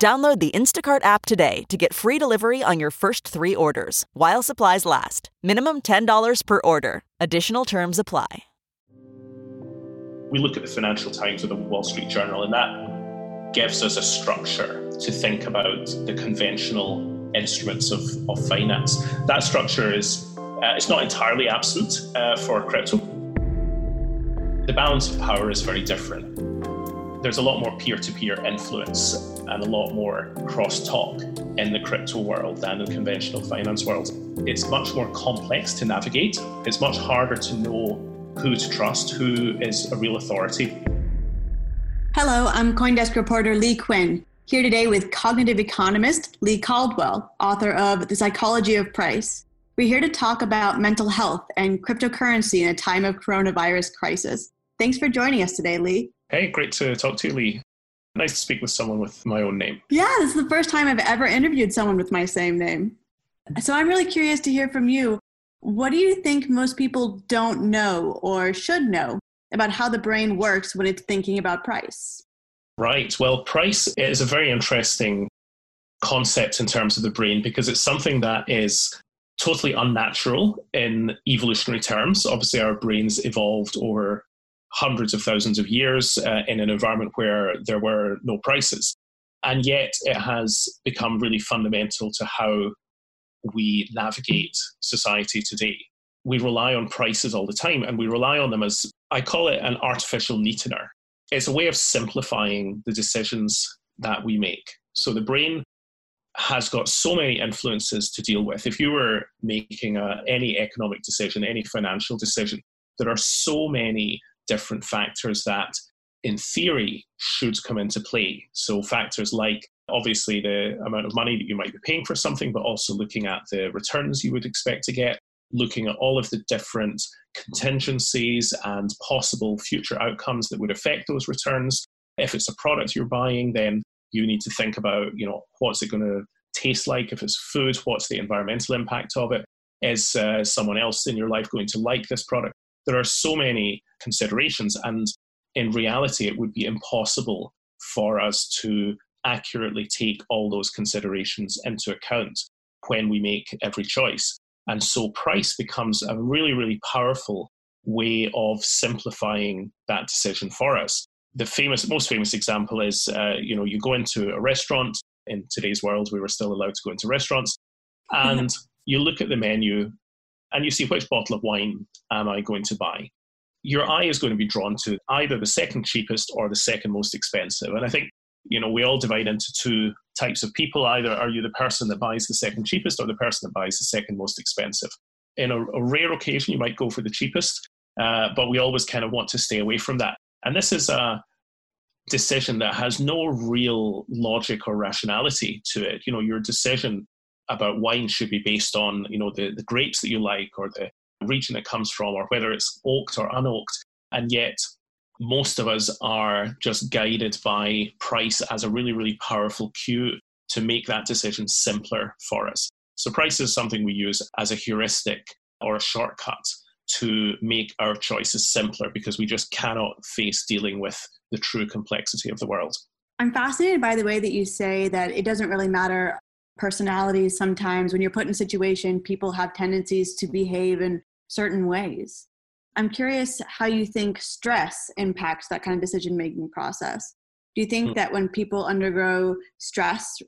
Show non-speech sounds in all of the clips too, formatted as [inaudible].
Download the Instacart app today to get free delivery on your first three orders while supplies last. Minimum $10 per order. Additional terms apply. We look at the Financial Times or the Wall Street Journal, and that gives us a structure to think about the conventional instruments of, of finance. That structure is uh, it's not entirely absent uh, for crypto. The balance of power is very different. There's a lot more peer to peer influence and a lot more cross talk in the crypto world than in the conventional finance world. It's much more complex to navigate. It's much harder to know who to trust, who is a real authority. Hello, I'm Coindesk reporter Leigh Cuen, here today with cognitive economist Leigh Caldwell, author of The Psychology of Price. We're here to talk about mental health and cryptocurrency in a time of coronavirus crisis. Thanks for joining us today, Leigh. Hey, great to talk to you, Leigh. Nice to speak with someone with my own name. Yeah, this is the first time I've ever interviewed someone with my same name. So I'm really curious to hear from you. What do you think most people don't know or should know about how the brain works when it's thinking about price? Right. Well, price is a very interesting concept in terms of the brain because it's something that is totally unnatural in evolutionary terms. Obviously, our brains evolved over hundreds of thousands of years uh, in an environment where there were no prices. And yet, it has become really fundamental to how we navigate society today. We rely on prices all the time, and we rely on them as I call it an artificial neatener. It's a way of simplifying the decisions that we make. So the brain has got so many influences to deal with. If you were making a, any economic decision, any financial decision, there are so many different factors that, in theory, should come into play. So, factors like obviously the amount of money that you might be paying for something, but also looking at the returns you would expect to get, looking at all of the different contingencies and possible future outcomes that would affect those returns. If it's a product you're buying, then you need to think about, you know, what's it going to taste like? If it's food, what's the environmental impact of it? Is uh, someone else in your life going to like this product? There are so many considerations, and in reality, it would be impossible for us to accurately take all those considerations into account when we make every choice. And so, price becomes a really, really powerful way of simplifying that decision for us the famous, most famous example is, uh, you know, you go into a restaurant. In today's world, we were still allowed to go into restaurants, and you look at the menu, and you see which bottle of wine am I going to buy. Your eye is going to be drawn to either the second cheapest or the second most expensive. And I think, you know, we all divide into two types of people. Either are you the person that buys the second cheapest or the person that buys the second most expensive. In a, a rare occasion, you might go for the cheapest, uh, but we always kind of want to stay away from that. And this is a decision that has no real logic or rationality to it. You know, your decision about wine should be based on, you know, the, the grapes that you like or the region it comes from or whether it's oaked or unoaked. And yet, most of us are just guided by price as a really, really powerful cue to make that decision simpler for us. So, price is something we use as a heuristic or a shortcut to make our choices simpler because we just cannot face dealing with the true complexity of the world. I'm fascinated by the way that you say that it doesn't really matter personalities sometimes when you're put in a situation people have tendencies to behave in certain ways i'm curious how you think stress impacts that kind of decision making process do you think mm. that when people undergo stress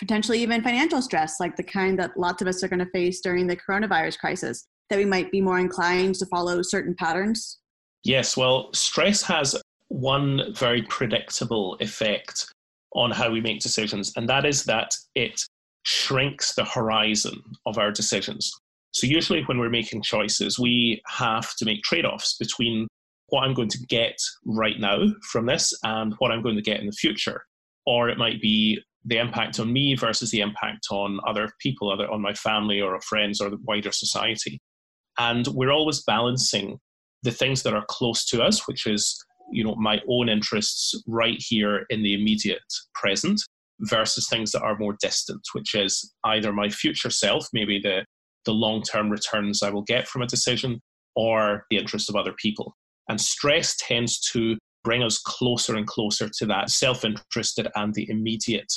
potentially even financial stress, like the kind that lots of us are going to face during the coronavirus crisis, that we might be more inclined to follow certain patterns? Yes, well, stress has one very predictable effect on how we make decisions, and that is that it shrinks the horizon of our decisions. So, usually, when we're making choices, we have to make trade offs between what I'm going to get right now from this and what I'm going to get in the future. Or it might be the impact on me versus the impact on other people, other on my family or friends or the wider society. And we're always balancing the things that are close to us, which is you know my own interests right here in the immediate present versus things that are more distant which is either my future self maybe the the long term returns i will get from a decision or the interest of other people. And stress tends to bring us closer and closer to that self interested and the immediate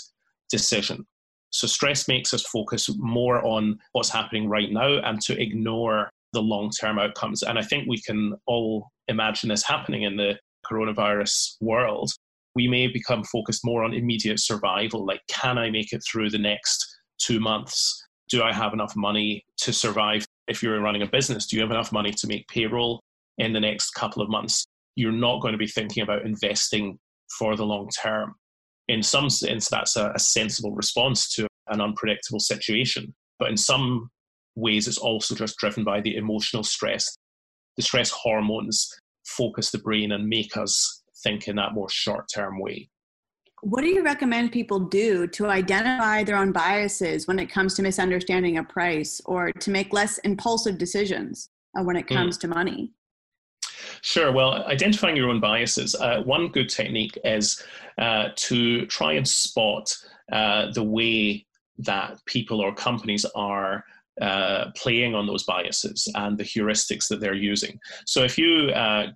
decision. So stress makes us focus more on what's happening right now and to ignore the long term outcomes. And i think we can all imagine this happening in the coronavirus world, we may become focused more on immediate survival. Like, can I make it through the next two months? Do I have enough money to survive? If you're running a business, do you have enough money to make payroll in the next couple of months? You're not going to be thinking about investing for the long term. In some sense, that's a, a sensible response to an unpredictable situation. But in some ways, it's also just driven by the emotional stress, the stress hormones focus the brain and make us think in that more short term way. What do you recommend people do to identify their own biases when it comes to misunderstanding a price or to make less impulsive decisions uh, when it hmm. comes mm. to money? Sure. Well, identifying your own biases. Uh, one good technique is uh, to try and spot uh, the way that people or companies are uh, playing on those biases and the heuristics that they're using. So if you uh,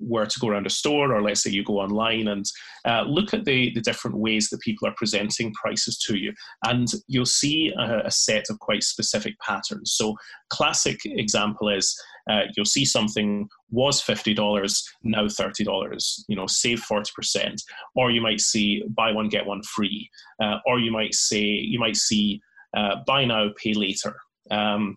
were to go around a store, or let's say you go online and uh, look at the, the different ways that people are presenting prices to you, and you'll see a, a set of quite specific patterns. So, classic example is uh, you'll see something was $50, now $30, you know, save 40%. Or you might see buy one, get one free. Uh, or you might say, you might see uh, buy now, pay later. Um,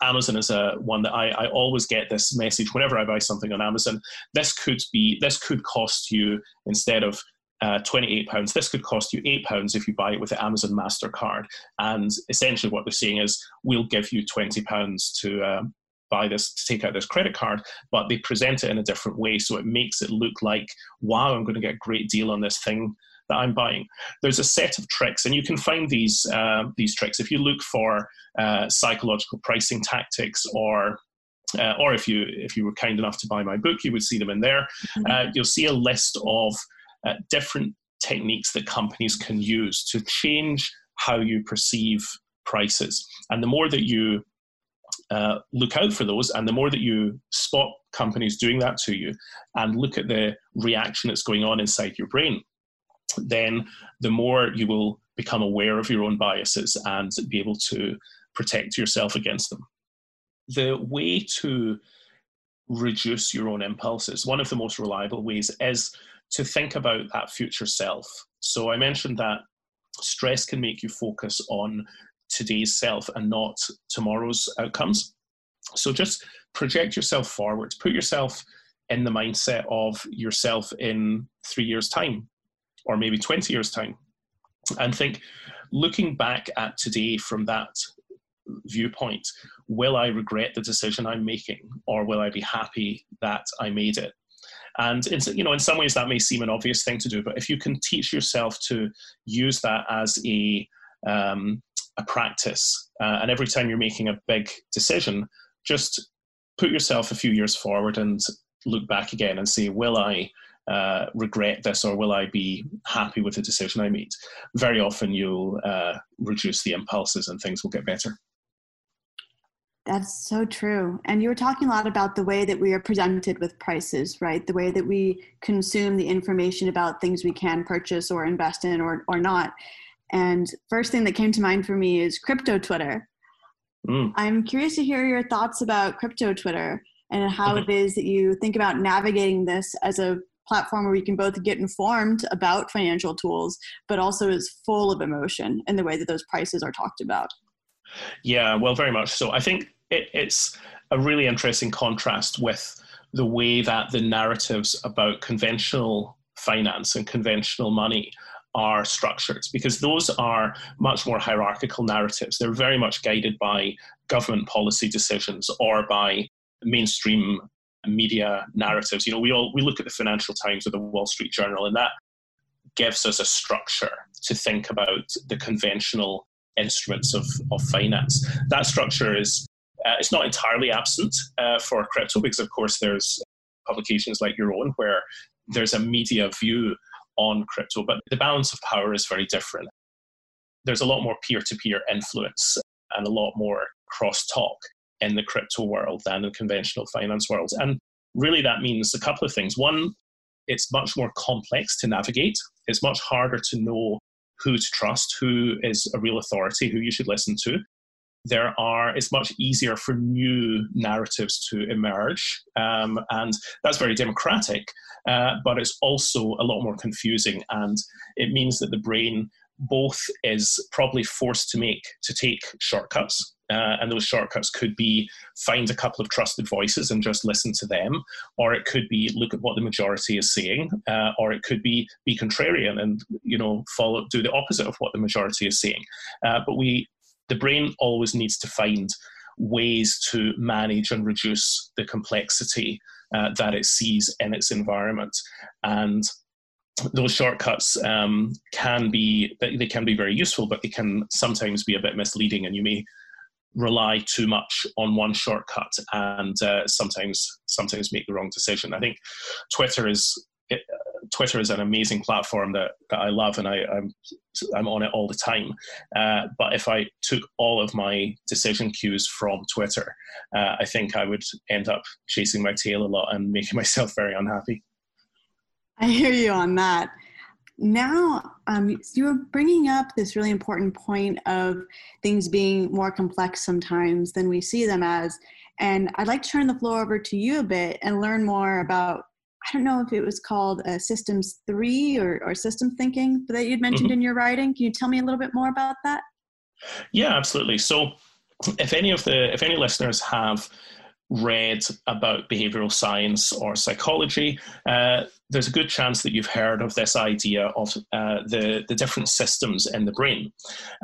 Amazon is a one that I, I always get this message whenever I buy something on Amazon. This could be this could cost you instead of uh, 28 pounds. This could cost you eight pounds if you buy it with the Amazon Mastercard. And essentially, what they're saying is, we'll give you 20 pounds to uh, buy this, to take out this credit card. But they present it in a different way, so it makes it look like, wow, I'm going to get a great deal on this thing that I'm buying. There's a set of tricks, and you can find these uh, these tricks if you look for uh, psychological pricing tactics or. Uh, or if you if you were kind enough to buy my book, you would see them in there. Mm-hmm. Uh, you'll see a list of uh, different techniques that companies can use to change how you perceive prices. And the more that you uh, look out for those, and the more that you spot companies doing that to you, and look at the reaction that's going on inside your brain, then the more you will become aware of your own biases and be able to protect yourself against them. The way to reduce your own impulses, one of the most reliable ways is to think about that future self. So I mentioned that stress can make you focus on today's self and not tomorrow's outcomes. So just project yourself forward, put yourself in the mindset of yourself in three years' time or maybe 20 years' time, and think, looking back at today from that viewpoint, will I regret the decision I'm making, or will I be happy that I made it? And it's, you know, in some ways that may seem an obvious thing to do, but if you can teach yourself to use that as a um, a practice, uh, and every time you're making a big decision, just put yourself a few years forward and look back again and say, will I uh, regret this or will I be happy with the decision I made? Very often you'll uh, reduce the impulses and things will get better. That's so true. And you were talking a lot about the way that we are presented with prices, right? The way that we consume the information about things we can purchase or invest in or, or not. And first thing that came to mind for me is crypto Twitter. Mm. I'm curious to hear your thoughts about crypto Twitter and how mm-hmm. it is that you think about navigating this as a platform where we can both get informed about financial tools, but also is full of emotion in the way that those prices are talked about. Yeah, well, very much so. I think it, it's a really interesting contrast with the way that the narratives about conventional finance and conventional money are structured because those are much more hierarchical narratives. They're very much guided by government policy decisions or by mainstream media narratives. You know, we all we look at the Financial Times or the Wall Street Journal, and that gives us a structure to think about the conventional instruments of, of finance. That structure is uh, it's not entirely absent uh, for crypto because, of course, there's publications like your own where there's a media view on crypto, but the balance of power is very different. There's a lot more peer to peer influence and a lot more cross talk in the crypto world than the conventional finance world. And really, that means a couple of things. One, it's much more complex to navigate, it's much harder to know who to trust, who is a real authority, who you should listen to there are it's much easier for new narratives to emerge um, and that's very democratic uh, but it's also a lot more confusing and it means that the brain both is probably forced to make to take shortcuts uh, and those shortcuts could be find a couple of trusted voices and just listen to them or it could be look at what the majority is saying uh, or it could be be contrarian and you know follow do the opposite of what the majority is saying uh, but we the brain always needs to find ways to manage and reduce the complexity uh, that it sees in its environment. And those shortcuts um, can be they can be very useful, but they can sometimes be a bit misleading, and you may rely too much on one shortcut and uh, sometimes sometimes make the wrong decision. I think Twitter is Twitter is an amazing platform that, that I love, and I, am I'm, I'm on it all the time. Uh, but if I took all of my decision cues from Twitter, uh, I think I would end up chasing my tail a lot and making [laughs] myself very unhappy. I hear you on that. Now, um, you're bringing up this really important point of things being more complex sometimes than we see them as. And I'd like to turn the floor over to you a bit and learn more about I don't know if it was called uh, Systems Three or, or System Thinking that you'd mentioned mm-hmm. in your writing. Can you tell me a little bit more about that? Yeah, absolutely. So, if any of the if any listeners have read about behavioral science or psychology, uh, there's a good chance that you've heard of this idea of uh, the the different systems in the brain.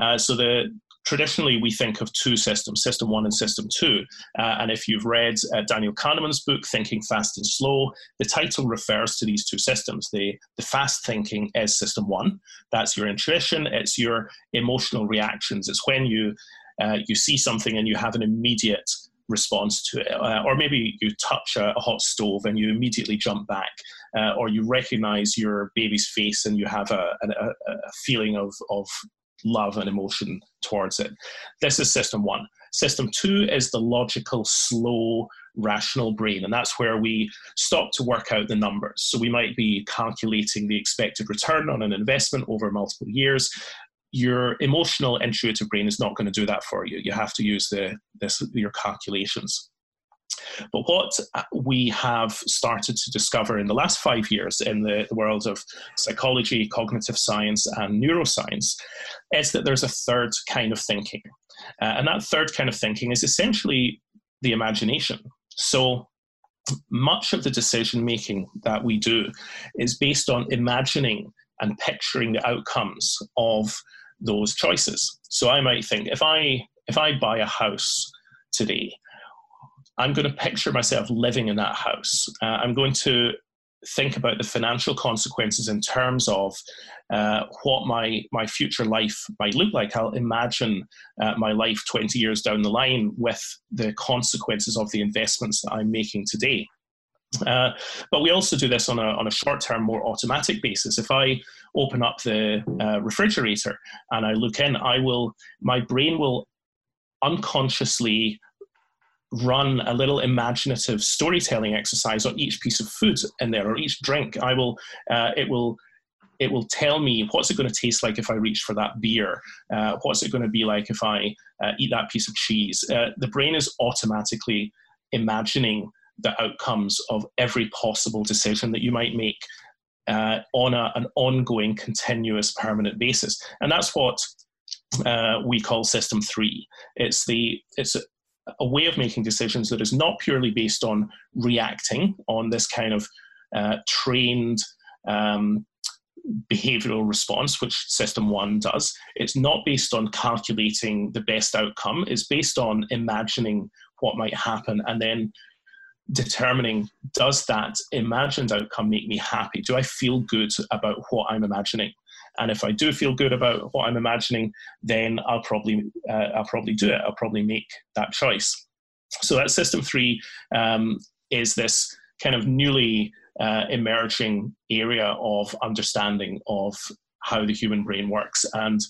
Uh, so the traditionally we think of two systems, system one and system two. Uh, and if you've read uh, Daniel Kahneman's book, Thinking Fast and Slow, the title refers to these two systems. The, the fast thinking is system one. That's your intuition, it's your emotional reactions. It's when you, uh, you see something and you have an immediate response to it. Uh, or maybe you touch a, a, hot stove and you immediately jump back, uh, or you recognize your baby's face and you have a, a, a feeling of, of love and emotion towards it. This is system one. System two is the logical, slow, rational brain, and that's where we stop to work out the numbers. So we might be calculating the expected return on an investment over multiple years. Your emotional, intuitive brain is not going to do that for you. You have to use the this your calculations. But what we have started to discover in the last five years in the, the world of psychology, cognitive science, and neuroscience is that there's a third kind of thinking. Uh, and that third kind of thinking is essentially the imagination. So much of the decision making that we do is based on imagining and picturing the outcomes of those choices. So I might think if I if I buy a house today, I'm going to picture myself living in that house. Uh, I'm going to think about the financial consequences in terms of uh, what my my future life might look like. I'll imagine uh, my life 20 years down the line with the consequences of the investments that I'm making today. Uh, but we also do this on a, on a short term, more automatic basis. If I open up the uh, refrigerator and I look in, I will my brain will unconsciously run a little imaginative storytelling exercise on each piece of food in there or each drink. I will, uh, it will, it will tell me what's it going to taste like if I reach for that beer. Uh, what's it going to be like if I uh, eat that piece of cheese. Uh, the brain is automatically imagining the outcomes of every possible decision that you might make uh, on a, an ongoing, continuous, permanent basis. And that's what uh, we call System Three. It's the it's a, way of making decisions that is not purely based on reacting on this kind of uh, trained. Um, behavioral response, which System 1 does. It's not based on calculating the best outcome, it's based on imagining what might happen and then determining does that imagined outcome make me happy? Do I feel good about what I'm imagining? And if I do feel good about what I'm imagining, then I'll probably uh, I'll probably do it. I'll probably make that choice. So that system three um, is this kind of newly uh, emerging area of understanding of how the human brain works, and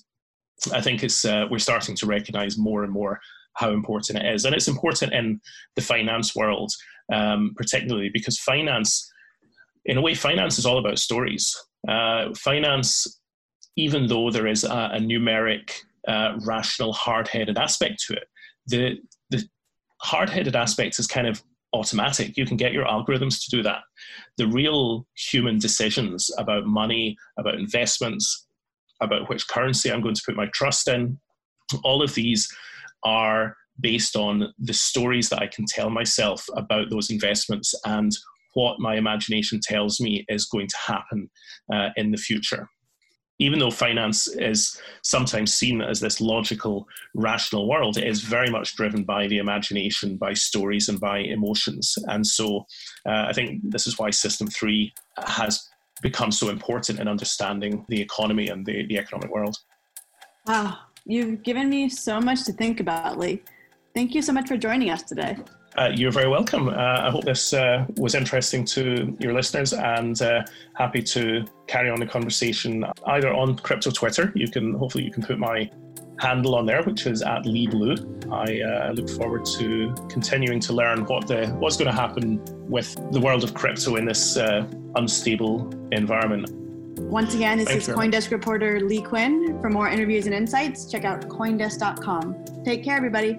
I think it's uh, we're starting to recognize more and more how important it is, and it's important in the finance world um, particularly because finance, in a way, finance is all about stories. Uh, finance, even though there is a, a numeric, uh, rational, hard-headed aspect to it, the the hard-headed aspect is kind of automatic. You can get your algorithms to do that. The real human decisions about money, about investments, about which currency I'm going to put my trust in, all of these are based on the stories that I can tell myself about those investments and what my imagination tells me is going to happen uh, in the future. Even though finance is sometimes seen as this logical, rational world, it is very much driven by the imagination, by stories, and by emotions. And so uh, I think this is why System 3 has become so important in understanding the economy and the, the economic world. Wow, you've given me so much to think about, Leigh. Thank you so much for joining us today. Uh, you're very welcome. Uh, I hope this uh, was interesting to your listeners and uh, happy to carry on the conversation either on crypto Twitter. You can hopefully you can put my handle on there, which is at Leigh Blue. I uh, look forward to continuing to learn what the what's going to happen with the world of crypto in this uh, unstable environment. Once again, this Thanks, is Coindesk reporter Leigh Cuen. For more interviews and insights, check out Coindesk.com. Take care, everybody.